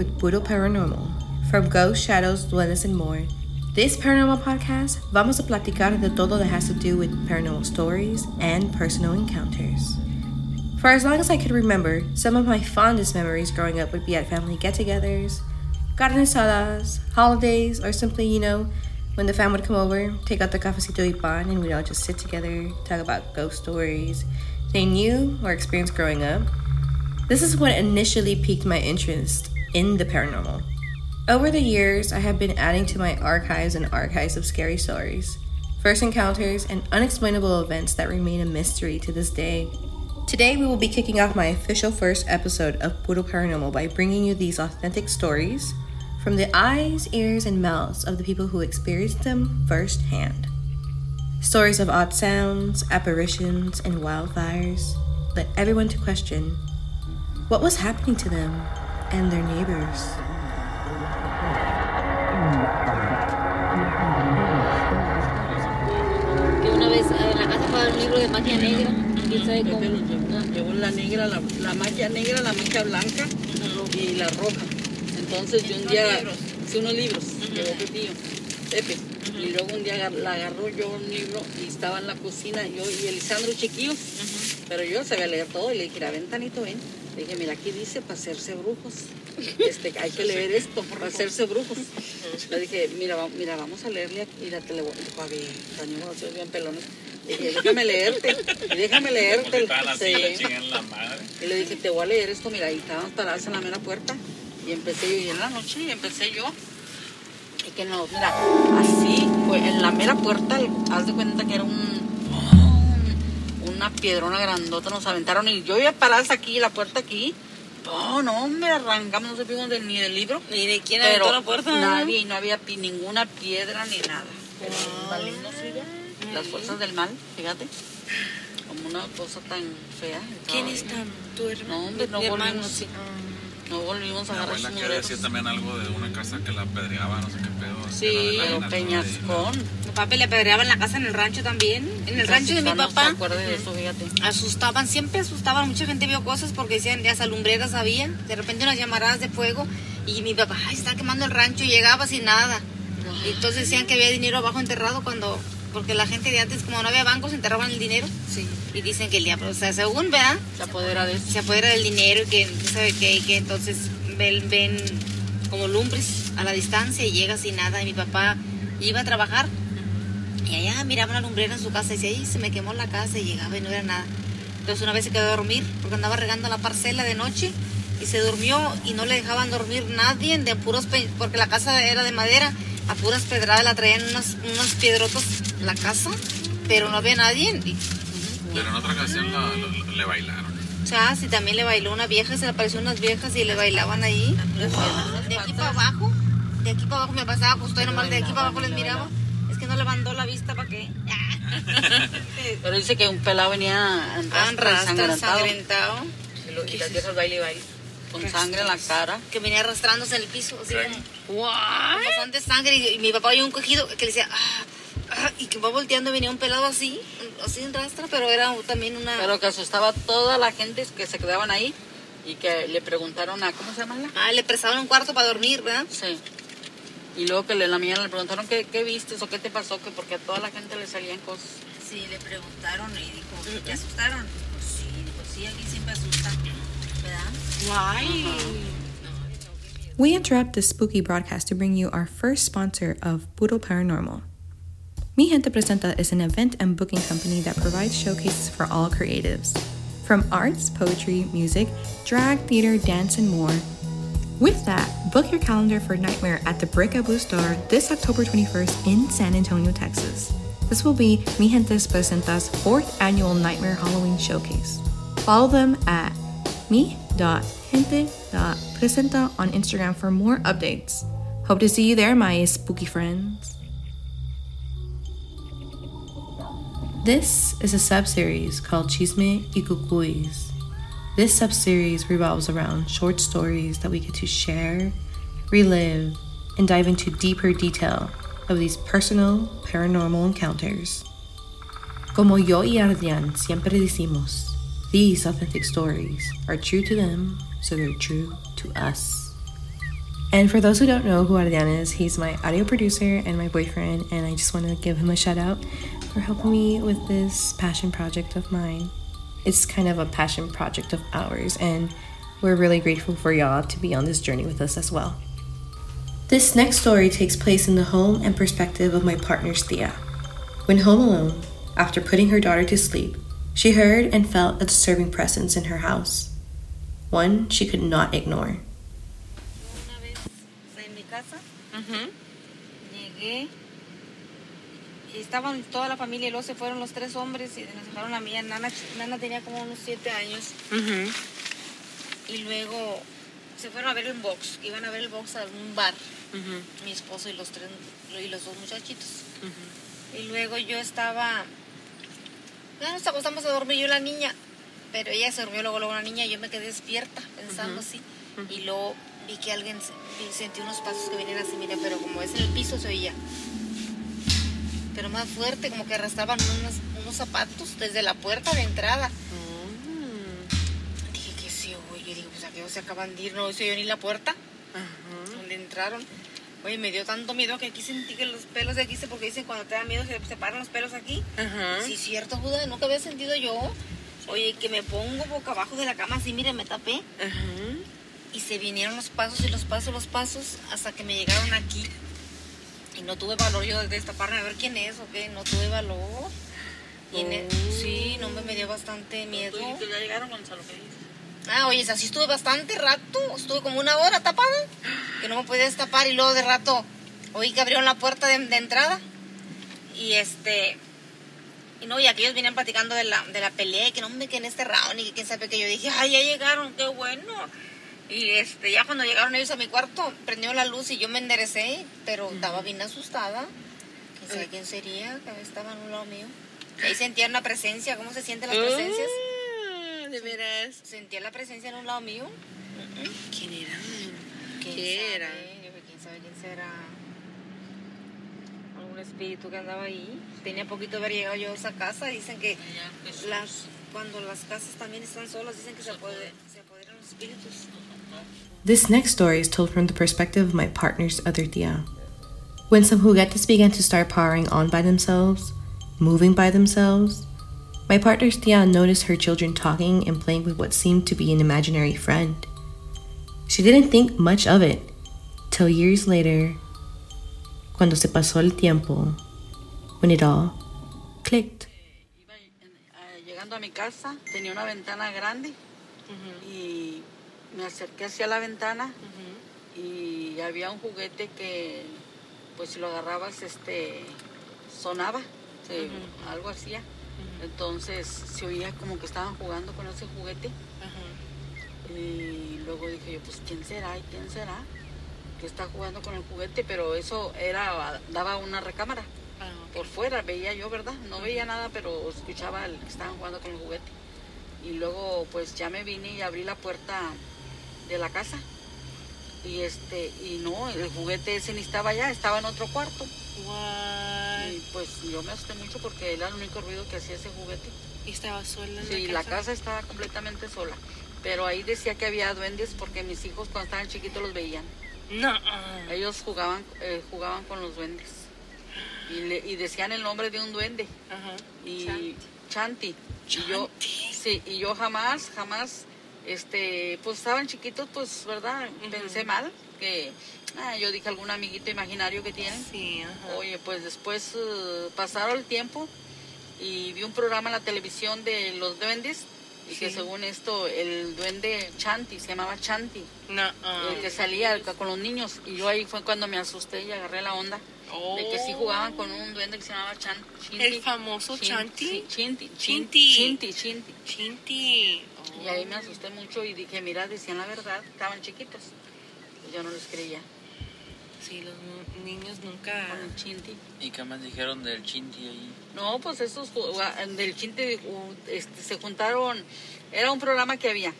with Puro Paranormal. From ghosts, shadows, duendes, and more, this paranormal podcast vamos a platicar de todo that has to do with paranormal stories and personal encounters. For as long as I could remember, some of my fondest memories growing up would be at family get togethers, carne asadas, holidays, or simply, you know, when the fam would come over, take out the cafecito y pan, and we'd all just sit together, talk about ghost stories they knew or experienced growing up. This is what initially piqued my interest in the paranormal. Over the years, I have been adding to my archives and archives of scary stories, first encounters, and unexplainable events that remain a mystery to this day. Today, we will be kicking off my official first episode of Puro Paranormal by bringing you these authentic stories from the eyes, ears, and mouths of the people who experienced them firsthand. Stories of odd sounds, apparitions, and wildfires led everyone to question what was happening to them and their neighbors. que una vez en la casa estaba un libro de magia negra, quién sabe cómo. Llevó la negra, la, la magia negra, la magia blanca y la roja. Entonces yo un día, sí, unos libros, llevó Pepillo, Pepe. Y luego un día la agarró yo un libro y estaba en la cocina, yo y Elisandro chiquillo. Pero yo sabía leer todo y le dije, "Mira, ven, Tanito, ven. Dije, mira, aquí dice para hacerse brujos. Este, hay que leer esto, para hacerse brujos. Le dije, mira, va- mira, vamos a leerle aquí. Mira, te le voy a ver, Tanito, soy bien pelones. Le dije, déjame leerte, y déjame leerte. Sí. le chingan la madre. Y le dije, te voy a leer esto, mira, y estábamos paradas en la mera puerta. Y empecé yo, y en la noche y empecé yo. Y que no, mira, así, fue en la mera puerta, haz de cuenta que era un- una piedrona grandota, nos aventaron y yo iba paradas aquí, la puerta aquí. Oh, no, me arrancamos, no se de, ni del libro. Ni de quién aventó la puerta. nadie, y no había pi- ninguna piedra ni nada. Pero ya. Las fuerzas del mal, fíjate. Como una cosa tan fea. ¿Quién es tan tu hermano? No, hombre, no volvimos, sí. No volvimos a Mi agarrar abuela quiere decir también algo de una casa que la apedreaba, no sé qué pedo. Sí, ¿no? Peñascón. Mi papá le apedreaban la casa en el rancho también. En el rancho de mi No papá se acuerda de eso, fíjate. asustaban, siempre asustaban. Mucha gente vio cosas porque decían, ya alumbreras había. De repente unas llamaradas de fuego. Y mi papá, ay, está quemando el rancho. Y llegaba sin nada. Y entonces decían que había dinero abajo enterrado cuando. Porque la gente de antes, como no había bancos, enterraban el dinero. Sí, Y dicen que el diablo, o sea, según, ¿verdad? se apodera de eso. se apodera del dinero y que no sabe qué, y que entonces ven, ven como lumbres a la distancia y llega sin nada. Y mi papá iba a trabajar y allá miraba una lumbrera en su casa y decía, ay, se me quemó la casa y llegaba y no era nada. Entonces una vez se quedó a dormir porque andaba regando la parcela de noche y se durmió y no le dejaban dormir nadie de puros porque la casa era de madera, a puras pedradas la traían unos, unos piedrotos la casa, pero no había nadie. Pero en otra ocasión lo- le bailaron. o sea, si también le bailó una vieja, se le apareció unas viejas y le bailaban ahí. De aquí para abajo, de aquí para abajo me pasaba justo y nomás de aquí para abajo les miraba. Es que no levantó la vista para qué. Pero dice que un pelado venía en Ah, rastra, rastra, ensangrentado. ensangrentado. Y, lo- y las viejas baile y baile. Con sangre en la cara. Que venía arrastrándose en el piso, así como, como bastante sangre. Y, y mi papá oyó un cogido que le decía, que va volteando y venía un pelado así, así en rastra, pero era también una. Pero que asustaba a toda la gente que se quedaban ahí. Y que le preguntaron a, ¿cómo se llama la? Ah, le prestaban un cuarto para dormir, ¿verdad? Sí. Y luego que le- en la mañana le preguntaron qué, qué viste o qué te pasó, que porque a toda la gente le salían cosas. Sí, le preguntaron y dijo, ¿te asustaron? Pues sí, dijo, sí, aquí siempre asustan, ¿verdad? Guay. We interrupt this spooky broadcast to bring you our first sponsor of Puro Paranormal. Mi Gente Presenta is an event and booking company that provides showcases for all creatives. From arts, poetry, music, drag, theater, dance, and more. With that, book your calendar for Nightmare at the Brick Blue Star this October 21st in San Antonio, Texas. This will be Mi Gente Presenta's fourth annual Nightmare Halloween showcase. Follow them at mi.gente.presenta on Instagram for more updates. Hope to see you there, my spooky friends. This is a sub-series called Chisme y Cucuys. This sub-series revolves around short stories that we get to share, relive, and dive into deeper detail of these personal paranormal encounters. Como yo y Ardian siempre decimos, these authentic stories are true to them, so they're true to us. And for those who don't know who Ardian is, he's my audio producer and my boyfriend, and I just want to give him a shout out for helping me with this passion project of mine. It's kind of a passion project of ours, and we're really grateful for y'all to be on this journey with us as well. This next story takes place in the home and perspective of my partner's Thea. When home alone, after putting her daughter to sleep, she heard and felt a disturbing presence in her house, one she could not ignore. Llegué. Y estaban toda la familia y luego se fueron los tres hombres y nos dejaron a mí. Nana, Nana tenía como unos siete años. Y luego se fueron a ver el box, iban a ver el box a un bar, mi esposo y los tres y los dos muchachitos. Y luego yo estaba, ya nos acostamos a dormir yo y la niña, pero ella se durmió luego, luego la niña y yo me quedé despierta pensando así. Y luego vi que alguien, vi- sentí unos pasos que venían así, mira, pero como es en el piso se oía. Pero más fuerte, como que arrastraban unos, unos zapatos desde la puerta de entrada. Dije, ¿qué se oye? Digo, pues aquí se acaban de ir, no se oyó ni la puerta donde entraron. Oye, me dio tanto miedo que aquí sentí que los pelos de aquí se, porque dicen cuando te da miedo se separan los pelos aquí. Sí, cierto, Judas, nunca había sentido yo. Oye, que me pongo boca abajo de la cama así, mire, me tapé. Y se vinieron los pasos y los pasos, los pasos, hasta que me llegaron aquí. Y no tuve valor yo de destaparme a ver quién es o qué, no tuve valor. Y e- sí, no me, me dio bastante miedo. Tú dices, ya llegaron, Gonzalo, ¿qué dices? Ah, oye, así estuve bastante rato, estuve como una hora tapada, que no me podía destapar y luego de rato oí que abrieron la puerta de, de entrada y este, y no, y aquellos venían platicando de la, de la pelea y que no me que en este round y que quién sabe que yo dije, ay, ya llegaron, qué bueno. Y este, ya cuando llegaron ellos a mi cuarto, prendió la luz y yo me enderecé, pero estaba bien asustada. ¿Quién sabe quién sería? Que estaba en un lado mío. Ahí sentía una presencia, ¿cómo se sienten las presencias? Ah, de veras. Sentía la presencia en un lado mío. ¿Quién era? ¿Quién ¿Qué era? Yo dije, quién sabe quién será. Algún espíritu que andaba ahí. Tenía poquito de haber llegado yo a esa casa. Dicen que las, cuando las casas también están solas, dicen que se, se apoderan los espíritus. This next story is told from the perspective of my partner's other tia. When some juguetes began to start powering on by themselves, moving by themselves, my partner's tia noticed her children talking and playing with what seemed to be an imaginary friend. She didn't think much of it till years later, cuando se pasó el tiempo, when it all clicked. Ah, llegando a mi casa, tenía una ventana grande y me acerqué hacia la ventana y había un juguete que, pues si lo agarrabas, este, sonaba, se- algo hacía. Entonces se oía como que estaban jugando con ese juguete y luego dije yo, pues ¿quién será y quién será que está jugando con el juguete? Pero eso era, daba una recámara por fuera veía yo, ¿verdad? No veía nada, pero escuchaba el que estaban jugando con el juguete. Y luego pues ya me vine y abrí la puerta de la casa. Y este, y no, el juguete ese ni estaba allá, estaba en otro cuarto. Y pues yo me asusté mucho porque era el único ruido que hacía ese juguete. Y estaba sola en Sí, la casa estaba completamente sola. Pero ahí decía que había duendes porque mis hijos cuando estaban chiquitos los veían. No. Ellos jugaban, eh, jugaban con los duendes. Y, le- y decían el nombre de un duende. Ajá. y Chanti. Y yo, sí, y yo jamás, jamás, este, pues estaban chiquitos, pues, ¿verdad? Pensé mal, que ah, yo dije algún amiguito imaginario que tienen. Sí, ajá. Oye, pues después eh, pasaron el tiempo y vi un programa en la televisión de los duendes y que según esto el duende Chanti, se llamaba Chanti, No. el que salía con los niños y yo ahí fue cuando me asusté y agarré la onda de que sí jugaban con un duende que se llamaba Chan, Chinti. El famoso Chin- Chanti. sí, Chinti. Chinti. Chinti, Chinti. Chinti. Y ahí me asusté mucho y dije, mira, decían la verdad, estaban chiquitos. Yo no les creía. Sí, los niños nunca. Con el Chinti. ¿Y qué más dijeron del Chinti ahí? No, pues esos del Chinti uh, este, se juntaron, era un programa que había.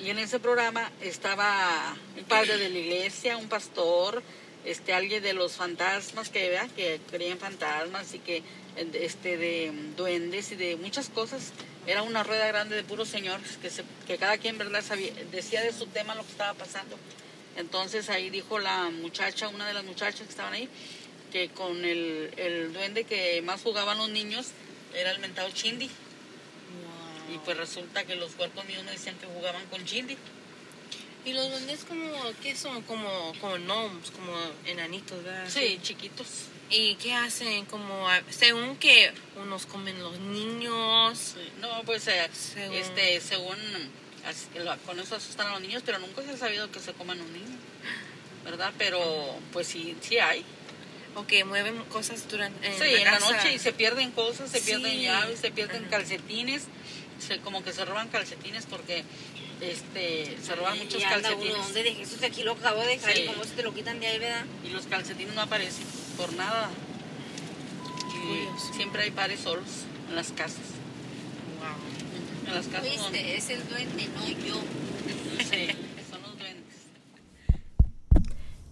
Y en ese programa estaba un padre de la iglesia, un pastor, este alguien de los fantasmas que vea que creía en fantasmas y que este de duendes y de muchas cosas. Era una rueda grande de puros señores que se, que cada quien verdad sabía, decía de su tema lo que estaba pasando. Entonces ahí dijo la muchacha, una de las muchachas que estaban ahí, que con el, el duende que más jugaban los niños era el mentado Chindi. Y pues resulta que los cuerpos míos me decían que jugaban con Chindi. Y los duendes como, ¿qué son? Como, como gnomes, como enanitos, ¿verdad? Sí, chiquitos. ¿Y qué hacen? Como, según que unos comen los niños. Sí, No, pues eh, Según- este, según con eso asustan a los niños, pero nunca se ha sabido que se coman un niño, ¿verdad? Pero pues sí, sí hay. O que mueven cosas durante en sí, en la casa. noche y se pierden cosas, se Sí. pierden llaves, se pierden Ajá. calcetines, se, como que se roban calcetines porque este, se roban muchos y anda calcetines. uno, ¿dónde dejé eso? Aquí lo acabo de dejar Sí. y cómo se te lo quitan de ahí, ¿verdad? Y los calcetines no aparecen por nada. Y siempre hay pares solos en las casas. En las casas donde- Viste, es el duende, no yo. Sí, son los duendes.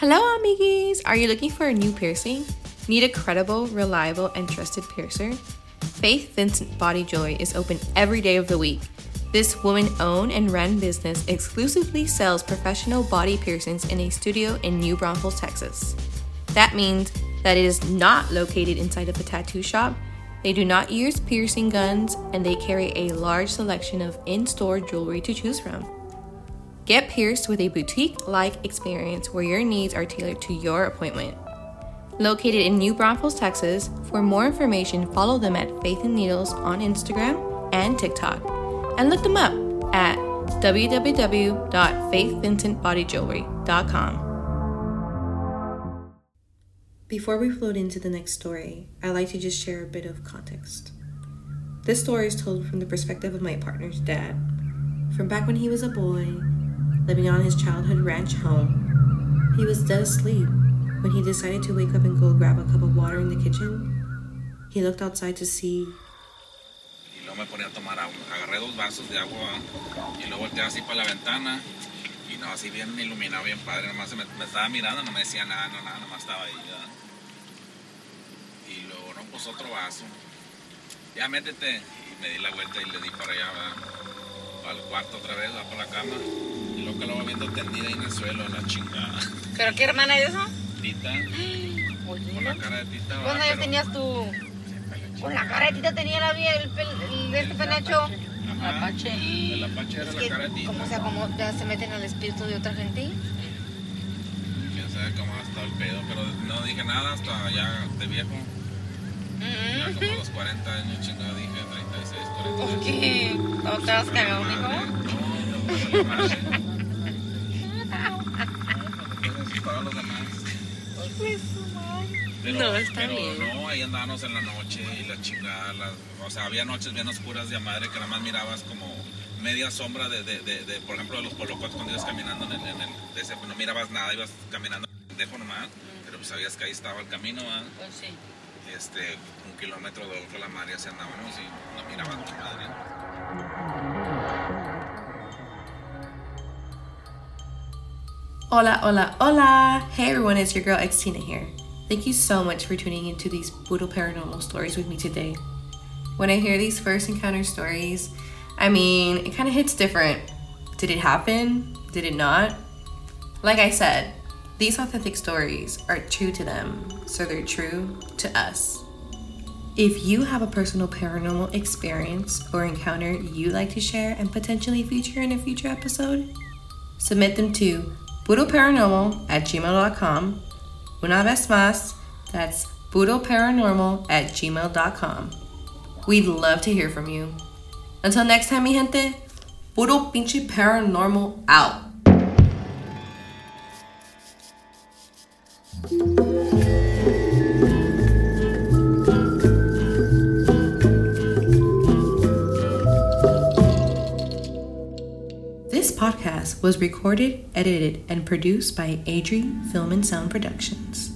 Hello, amiguis! Are you looking for a new piercing? Need a credible, reliable, and trusted piercer? Faith Vincent Body Joy is open every day of the week. This woman owned and run business exclusively sells professional body piercings in a studio in New Braunfels, Texas. That means that it is not located inside of a tattoo shop. They do not use piercing guns, and they carry a large selection of in store jewelry to choose from. Get pierced with a boutique like experience where your needs are tailored to your appointment. Located in New Braunfels, Texas, for more information, follow them at Faith and Needles on Instagram and TikTok, and look them up at www.faithvincentbodyjewelry.com. Before we float into the next story, I'd like to just share a bit of context. This story is told from the perspective of my partner's dad, from back when he was a boy, living on his childhood ranch home. He was dead asleep when he decided to wake up and go grab a cup of water in the kitchen. He looked outside to see Y luego me ponía a tomar agua. Agarré dos vasos de agua y luego volteé así para la ventana. No, así bien iluminado, bien padre. Nomás se me, me estaba mirando, no me decía nada, no nada, nomás estaba ahí. ¿verdad? Y luego, no, pues otro vaso. Ya métete. Y me di la vuelta y le di para allá, ¿verdad? Para el cuarto otra vez, va para la cama. Y luego que lo va viendo tendida ahí en el suelo, la chingada. ¿Pero qué hermana es eso? Tita, con la cara de tita. ¿verdad? ¿Cuántos años Pero- tenías tú? Con la caretita tenía la vida, el, el de este penacho. Ajá. Apache. El apache era Es la cara de tita. ¿Cómo se acomoda? ¿Se meten al espíritu de otra gente? quién sabe cómo ha estado el pedo, pero no dije nada hasta ya de viejo. Ya como a los 40 años, chingado, dije 36, 40. ¿Por qué? ¿No estabas cagado, mijo? No, no, me valió madre. No, pues, así para los demás. Pero, No, está pero bien. no, ahí andábamos en la noche y la chingada, las- o sea, había noches bien oscuras de a madre que nada más mirabas como media sombra de, de, de, de, por ejemplo, de los polocotes cuando ibas caminando en el, en el de ese, no mirabas nada, ibas caminando dejo nomás, pero pues sabías que ahí estaba el camino, ¿verdad? Pues sí. este, un kilómetro de de la María se andábamos y no miraban ni madre. Hola, hola, hola! Hey everyone, it's your girl Xtina here. Thank you so much for tuning into these brutal paranormal stories with me today. When I hear these first encounter stories, I mean, it kind of hits different. Did it happen? Did it not? Like I said, these authentic stories are true to them, so they're true to us. If you have a personal paranormal experience or encounter you'd like to share and potentially feature in a future episode, submit them to budoparanormal at gmail.com. Una vez más, that's budoparanormal at gmail.com. We'd love to hear from you. Until next time, mi gente, Budo pinche paranormal out. Podcast was recorded, edited, and produced by Adri Film and Sound Productions.